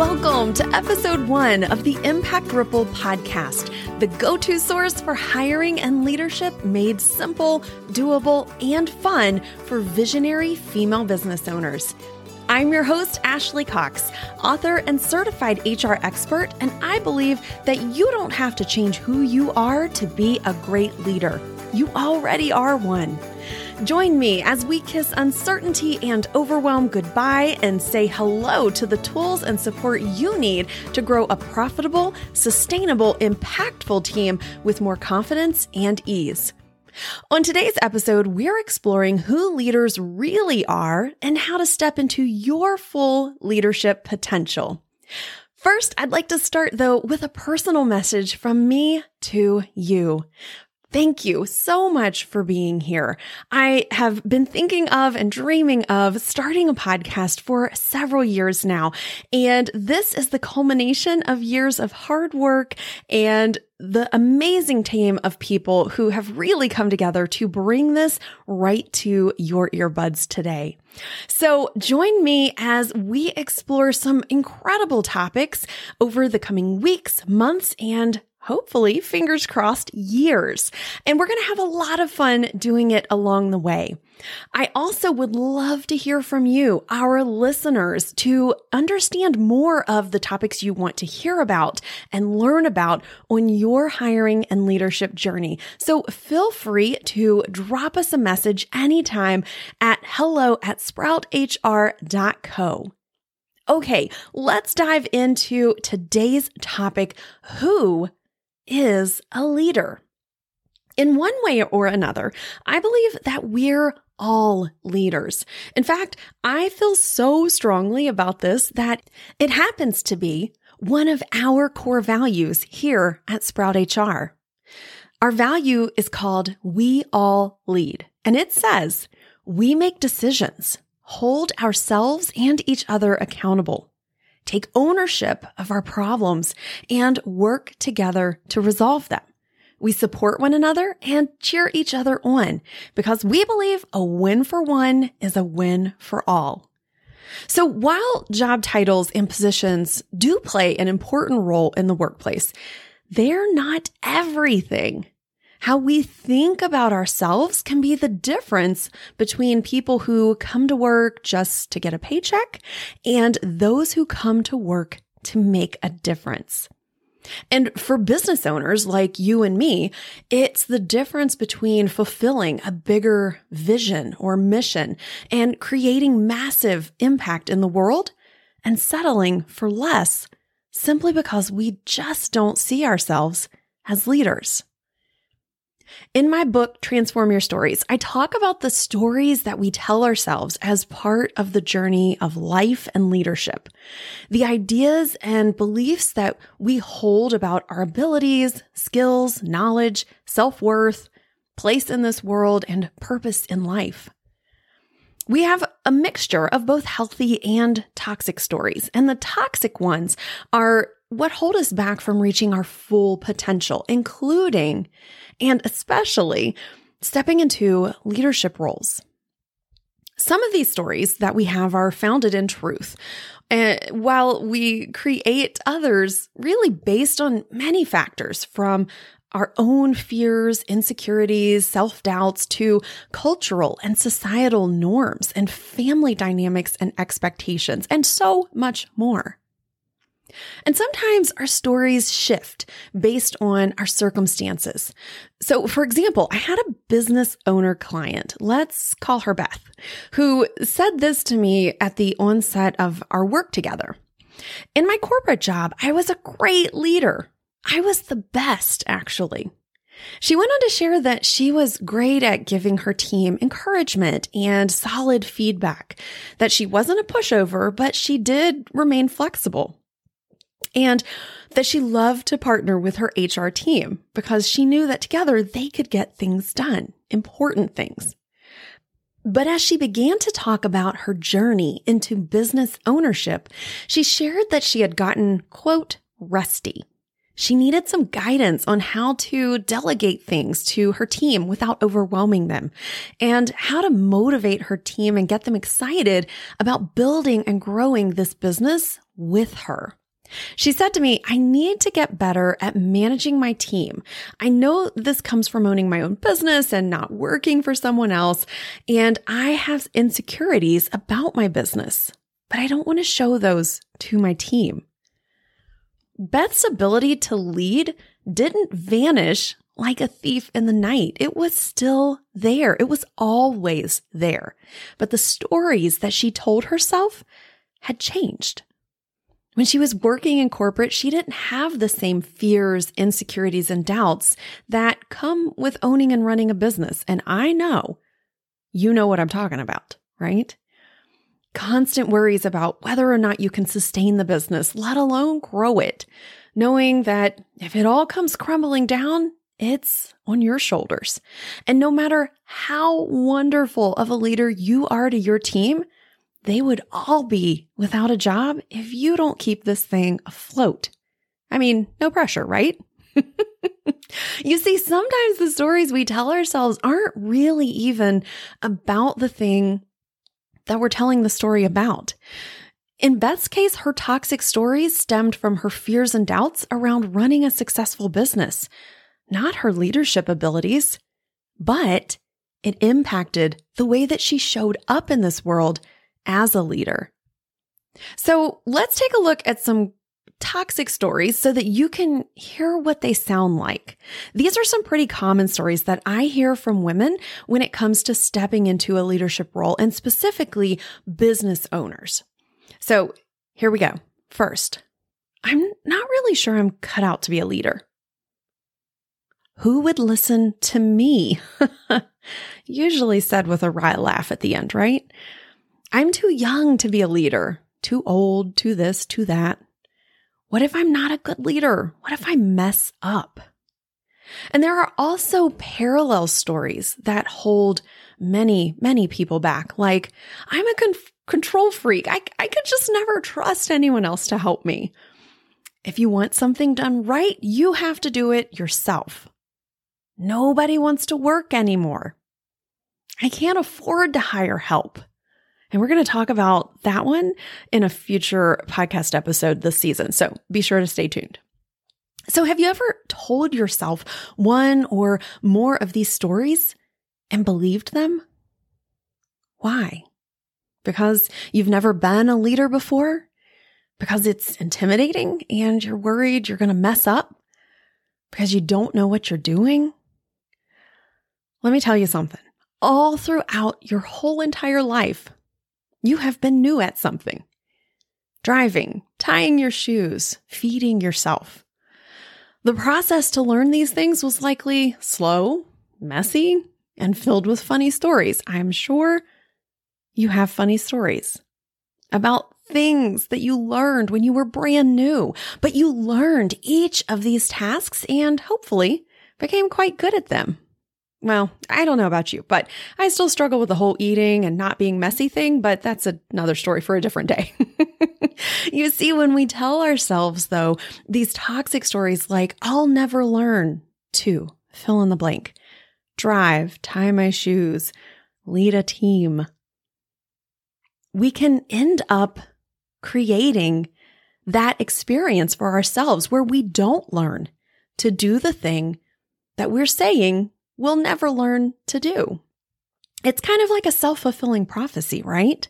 Welcome to episode one of the Impact Ripple podcast, the go to source for hiring and leadership made simple, doable, and fun for visionary female business owners. I'm your host, Ashley Cox, author and certified HR expert, and I believe that you don't have to change who you are to be a great leader. You already are one. Join me as we kiss uncertainty and overwhelm goodbye and say hello to the tools and support you need to grow a profitable, sustainable, impactful team with more confidence and ease. On today's episode, we're exploring who leaders really are and how to step into your full leadership potential. First, I'd like to start though with a personal message from me to you. Thank you so much for being here. I have been thinking of and dreaming of starting a podcast for several years now. And this is the culmination of years of hard work and the amazing team of people who have really come together to bring this right to your earbuds today. So join me as we explore some incredible topics over the coming weeks, months, and hopefully, fingers crossed, years. And we're going to have a lot of fun doing it along the way. I also would love to hear from you, our listeners, to understand more of the topics you want to hear about and learn about on your hiring and leadership journey. So feel free to drop us a message anytime at hello at sprouthr.co. Okay, let's dive into today's topic. Who is a leader. In one way or another, I believe that we're all leaders. In fact, I feel so strongly about this that it happens to be one of our core values here at Sprout HR. Our value is called We All Lead, and it says we make decisions, hold ourselves and each other accountable take ownership of our problems, and work together to resolve them. We support one another and cheer each other on because we believe a win for one is a win for all. So while job titles and positions do play an important role in the workplace, they're not everything. How we think about ourselves can be the difference between people who come to work just to get a paycheck and those who come to work to make a difference. And for business owners like you and me, it's the difference between fulfilling a bigger vision or mission and creating massive impact in the world and settling for less simply because we just don't see ourselves as leaders. In my book, Transform Your Stories, I talk about the stories that we tell ourselves as part of the journey of life and leadership. The ideas and beliefs that we hold about our abilities, skills, knowledge, self worth, place in this world, and purpose in life. We have a mixture of both healthy and toxic stories, and the toxic ones are what hold us back from reaching our full potential, including and especially stepping into leadership roles. Some of these stories that we have are founded in truth, uh, while we create others really based on many factors from our own fears, insecurities, self doubts to cultural and societal norms and family dynamics and expectations, and so much more. And sometimes our stories shift based on our circumstances. So, for example, I had a business owner client, let's call her Beth, who said this to me at the onset of our work together. In my corporate job, I was a great leader. I was the best, actually. She went on to share that she was great at giving her team encouragement and solid feedback, that she wasn't a pushover, but she did remain flexible and that she loved to partner with her HR team because she knew that together they could get things done, important things. But as she began to talk about her journey into business ownership, she shared that she had gotten, quote, rusty. She needed some guidance on how to delegate things to her team without overwhelming them and how to motivate her team and get them excited about building and growing this business with her. She said to me, I need to get better at managing my team. I know this comes from owning my own business and not working for someone else. And I have insecurities about my business, but I don't want to show those to my team. Beth's ability to lead didn't vanish like a thief in the night. It was still there. It was always there. But the stories that she told herself had changed. When she was working in corporate, she didn't have the same fears, insecurities, and doubts that come with owning and running a business. And I know you know what I'm talking about, right? Constant worries about whether or not you can sustain the business, let alone grow it, knowing that if it all comes crumbling down, it's on your shoulders. And no matter how wonderful of a leader you are to your team, they would all be without a job if you don't keep this thing afloat. I mean, no pressure, right? you see, sometimes the stories we tell ourselves aren't really even about the thing that we're telling the story about. In Beth's case, her toxic stories stemmed from her fears and doubts around running a successful business, not her leadership abilities, but it impacted the way that she showed up in this world as a leader. So let's take a look at some toxic stories so that you can hear what they sound like. These are some pretty common stories that I hear from women when it comes to stepping into a leadership role and specifically business owners. So here we go. First, I'm not really sure I'm cut out to be a leader. Who would listen to me? Usually said with a wry laugh at the end, right? I'm too young to be a leader, too old, too this, too that. What if I'm not a good leader? What if I mess up? And there are also parallel stories that hold many, many people back. Like, I'm a con- control freak. I, I could just never trust anyone else to help me. If you want something done right, you have to do it yourself. Nobody wants to work anymore. I can't afford to hire help. And we're going to talk about that one in a future podcast episode this season. So be sure to stay tuned. So, have you ever told yourself one or more of these stories and believed them? Why? Because you've never been a leader before? Because it's intimidating and you're worried you're going to mess up? Because you don't know what you're doing? Let me tell you something. All throughout your whole entire life, you have been new at something driving, tying your shoes, feeding yourself. The process to learn these things was likely slow, messy, and filled with funny stories. I'm sure you have funny stories about things that you learned when you were brand new, but you learned each of these tasks and hopefully became quite good at them. Well, I don't know about you, but I still struggle with the whole eating and not being messy thing, but that's another story for a different day. you see, when we tell ourselves, though, these toxic stories like, I'll never learn to fill in the blank, drive, tie my shoes, lead a team, we can end up creating that experience for ourselves where we don't learn to do the thing that we're saying we'll never learn to do. It's kind of like a self fulfilling prophecy, right?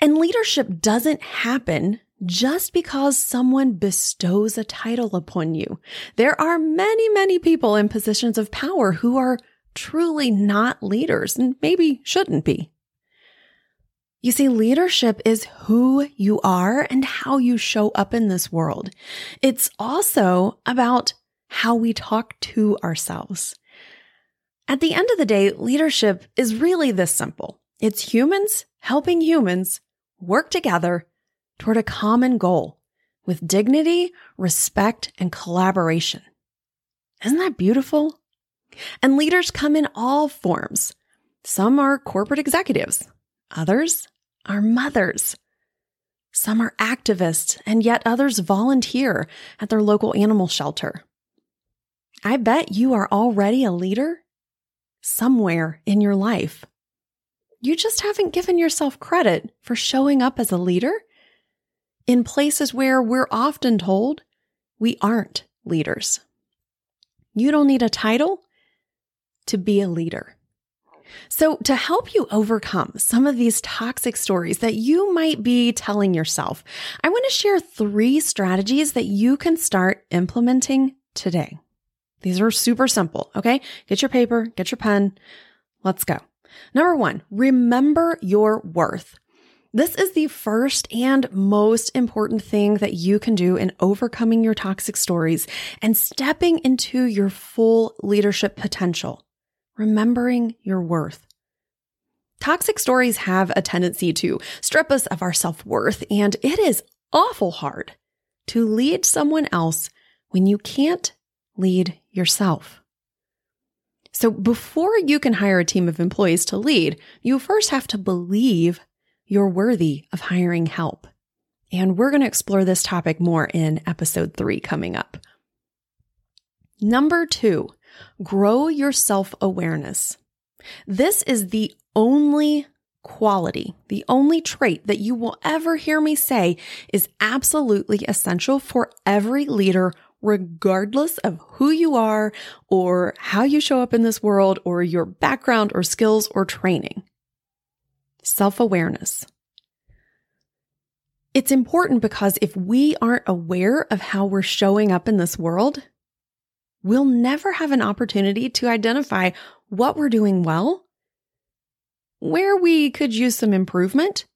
And leadership doesn't happen just because someone bestows a title upon you. There are many, many people in positions of power who are truly not leaders and maybe shouldn't be. You see, leadership is who you are and how you show up in this world. It's also about how we talk to ourselves. At the end of the day, leadership is really this simple it's humans helping humans work together toward a common goal with dignity, respect, and collaboration. Isn't that beautiful? And leaders come in all forms. Some are corporate executives, others are mothers. Some are activists, and yet others volunteer at their local animal shelter. I bet you are already a leader somewhere in your life. You just haven't given yourself credit for showing up as a leader in places where we're often told we aren't leaders. You don't need a title to be a leader. So, to help you overcome some of these toxic stories that you might be telling yourself, I want to share three strategies that you can start implementing today. These are super simple, okay? Get your paper, get your pen. Let's go. Number one, remember your worth. This is the first and most important thing that you can do in overcoming your toxic stories and stepping into your full leadership potential. Remembering your worth. Toxic stories have a tendency to strip us of our self worth, and it is awful hard to lead someone else when you can't lead yourself. So before you can hire a team of employees to lead, you first have to believe you're worthy of hiring help. And we're going to explore this topic more in episode three coming up. Number two, grow your self awareness. This is the only quality, the only trait that you will ever hear me say is absolutely essential for every leader regardless of who you are or how you show up in this world or your background or skills or training. Self awareness. It's important because if we aren't aware of how we're showing up in this world, we'll never have an opportunity to identify what we're doing well, where we could use some improvement,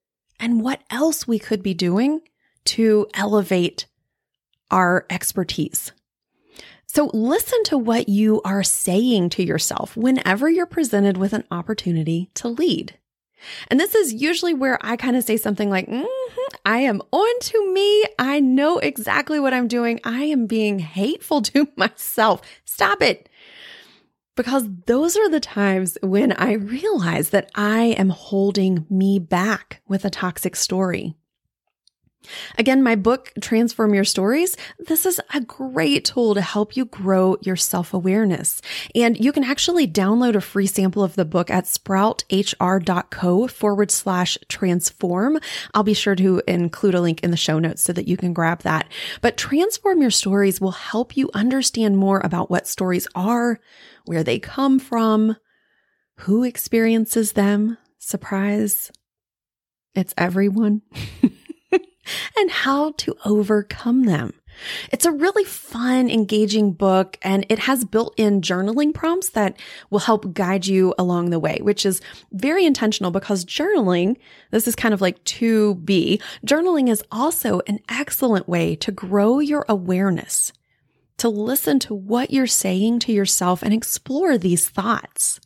and what else we could be doing to elevate our expertise. So listen to what you are saying to yourself whenever you're presented with an opportunity to lead. And this is usually where I kind of say something like, mm-hmm, I am on to me. I know exactly what I'm doing. I am being hateful to myself. Stop it. Because those are the times when I realize that I am holding me back with a toxic story. Again, my book, Transform Your Stories, this is a great tool to help you grow your self awareness. And you can actually download a free sample of the book at sprouthr.co forward slash transform. I'll be sure to include a link in the show notes so that you can grab that. But Transform Your Stories will help you understand more about what stories are, where they come from, who experiences them. Surprise. It's everyone. and how to overcome them. It's a really fun, engaging book, and it has built in journaling prompts that will help guide you along the way, which is very intentional because journaling, this is kind of like 2B, journaling is also an excellent way to grow your awareness, to listen to what you're saying to yourself and explore these thoughts.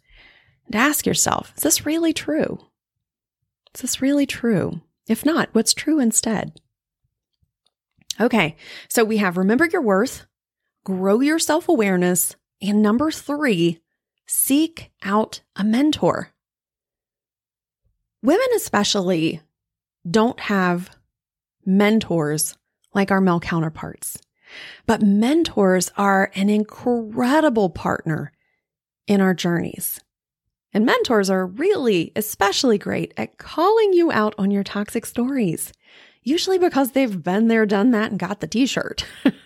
And ask yourself, is this really true? Is this really true? If not, what's true instead? Okay, so we have remember your worth, grow your self awareness, and number three, seek out a mentor. Women, especially, don't have mentors like our male counterparts, but mentors are an incredible partner in our journeys. And mentors are really especially great at calling you out on your toxic stories, usually because they've been there, done that, and got the t shirt.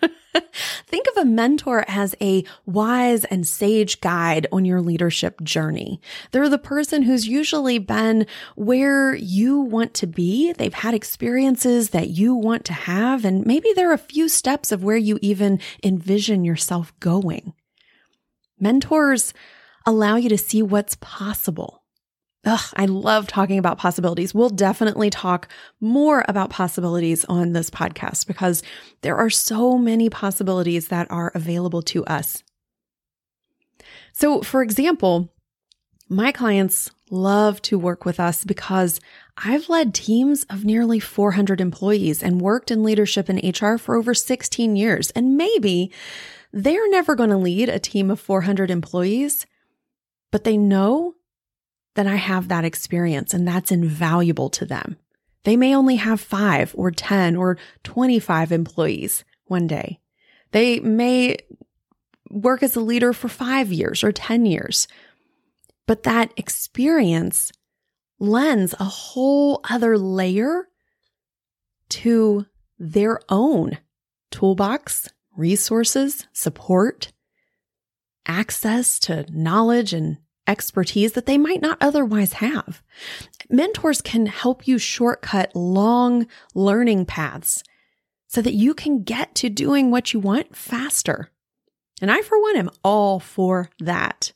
Think of a mentor as a wise and sage guide on your leadership journey. They're the person who's usually been where you want to be. They've had experiences that you want to have, and maybe they're a few steps of where you even envision yourself going. Mentors allow you to see what's possible. Ugh, I love talking about possibilities. We'll definitely talk more about possibilities on this podcast because there are so many possibilities that are available to us. So, for example, my clients love to work with us because I've led teams of nearly 400 employees and worked in leadership and HR for over 16 years. And maybe they're never going to lead a team of 400 employees, but they know that I have that experience and that's invaluable to them. They may only have five or 10 or 25 employees one day. They may work as a leader for five years or 10 years, but that experience lends a whole other layer to their own toolbox, resources, support, access to knowledge and expertise that they might not otherwise have. Mentors can help you shortcut long learning paths so that you can get to doing what you want faster. And I, for one, am all for that.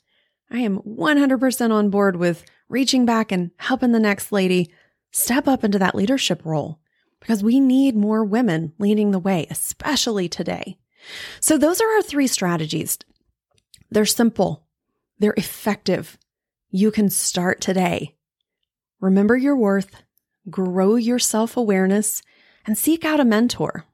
I am 100% on board with reaching back and helping the next lady step up into that leadership role because we need more women leading the way, especially today. So, those are our three strategies. They're simple, they're effective. You can start today. Remember your worth, grow your self awareness, and seek out a mentor.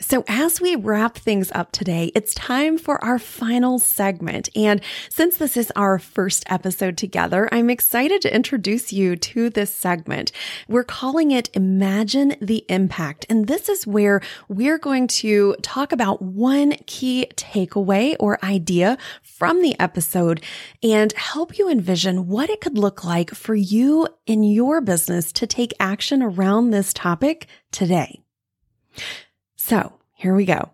So, as we wrap things up today, it's time for our final segment. And since this is our first episode together, I'm excited to introduce you to this segment. We're calling it Imagine the Impact. And this is where we're going to talk about one key takeaway or idea from the episode and help you envision what it could look like for you in your business to take action around this topic today. So here we go.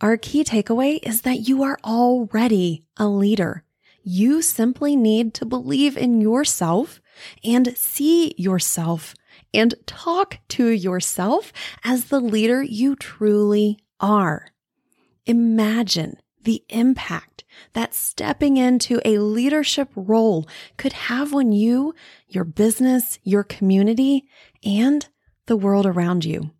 Our key takeaway is that you are already a leader. You simply need to believe in yourself and see yourself and talk to yourself as the leader you truly are. Imagine the impact that stepping into a leadership role could have on you, your business, your community, and the world around you.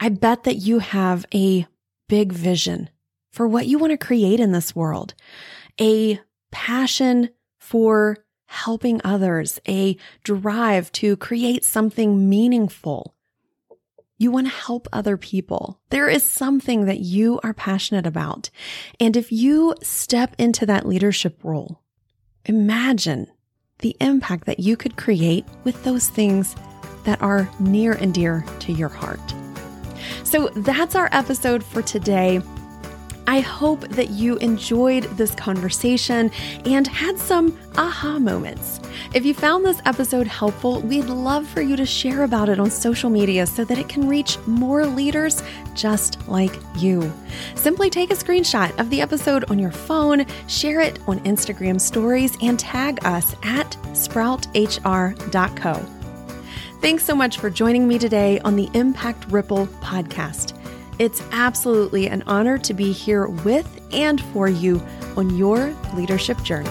I bet that you have a big vision for what you want to create in this world, a passion for helping others, a drive to create something meaningful. You want to help other people. There is something that you are passionate about. And if you step into that leadership role, imagine the impact that you could create with those things that are near and dear to your heart. So that's our episode for today. I hope that you enjoyed this conversation and had some aha moments. If you found this episode helpful, we'd love for you to share about it on social media so that it can reach more leaders just like you. Simply take a screenshot of the episode on your phone, share it on Instagram stories, and tag us at sprouthr.co. Thanks so much for joining me today on the Impact Ripple podcast. It's absolutely an honor to be here with and for you on your leadership journey.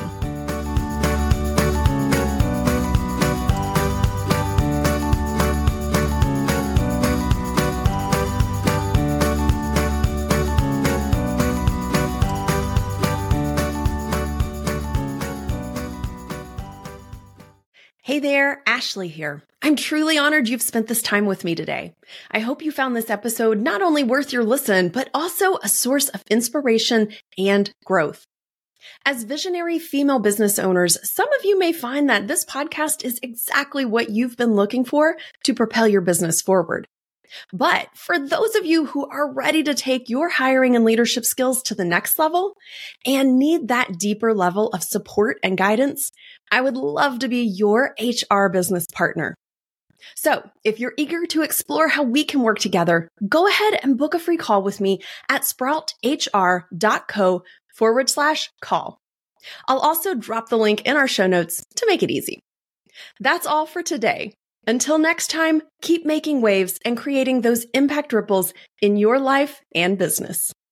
Ashley here. I'm truly honored you've spent this time with me today. I hope you found this episode not only worth your listen, but also a source of inspiration and growth. As visionary female business owners, some of you may find that this podcast is exactly what you've been looking for to propel your business forward. But for those of you who are ready to take your hiring and leadership skills to the next level and need that deeper level of support and guidance, I would love to be your HR business partner. So if you're eager to explore how we can work together, go ahead and book a free call with me at sprouthr.co forward slash call. I'll also drop the link in our show notes to make it easy. That's all for today. Until next time, keep making waves and creating those impact ripples in your life and business.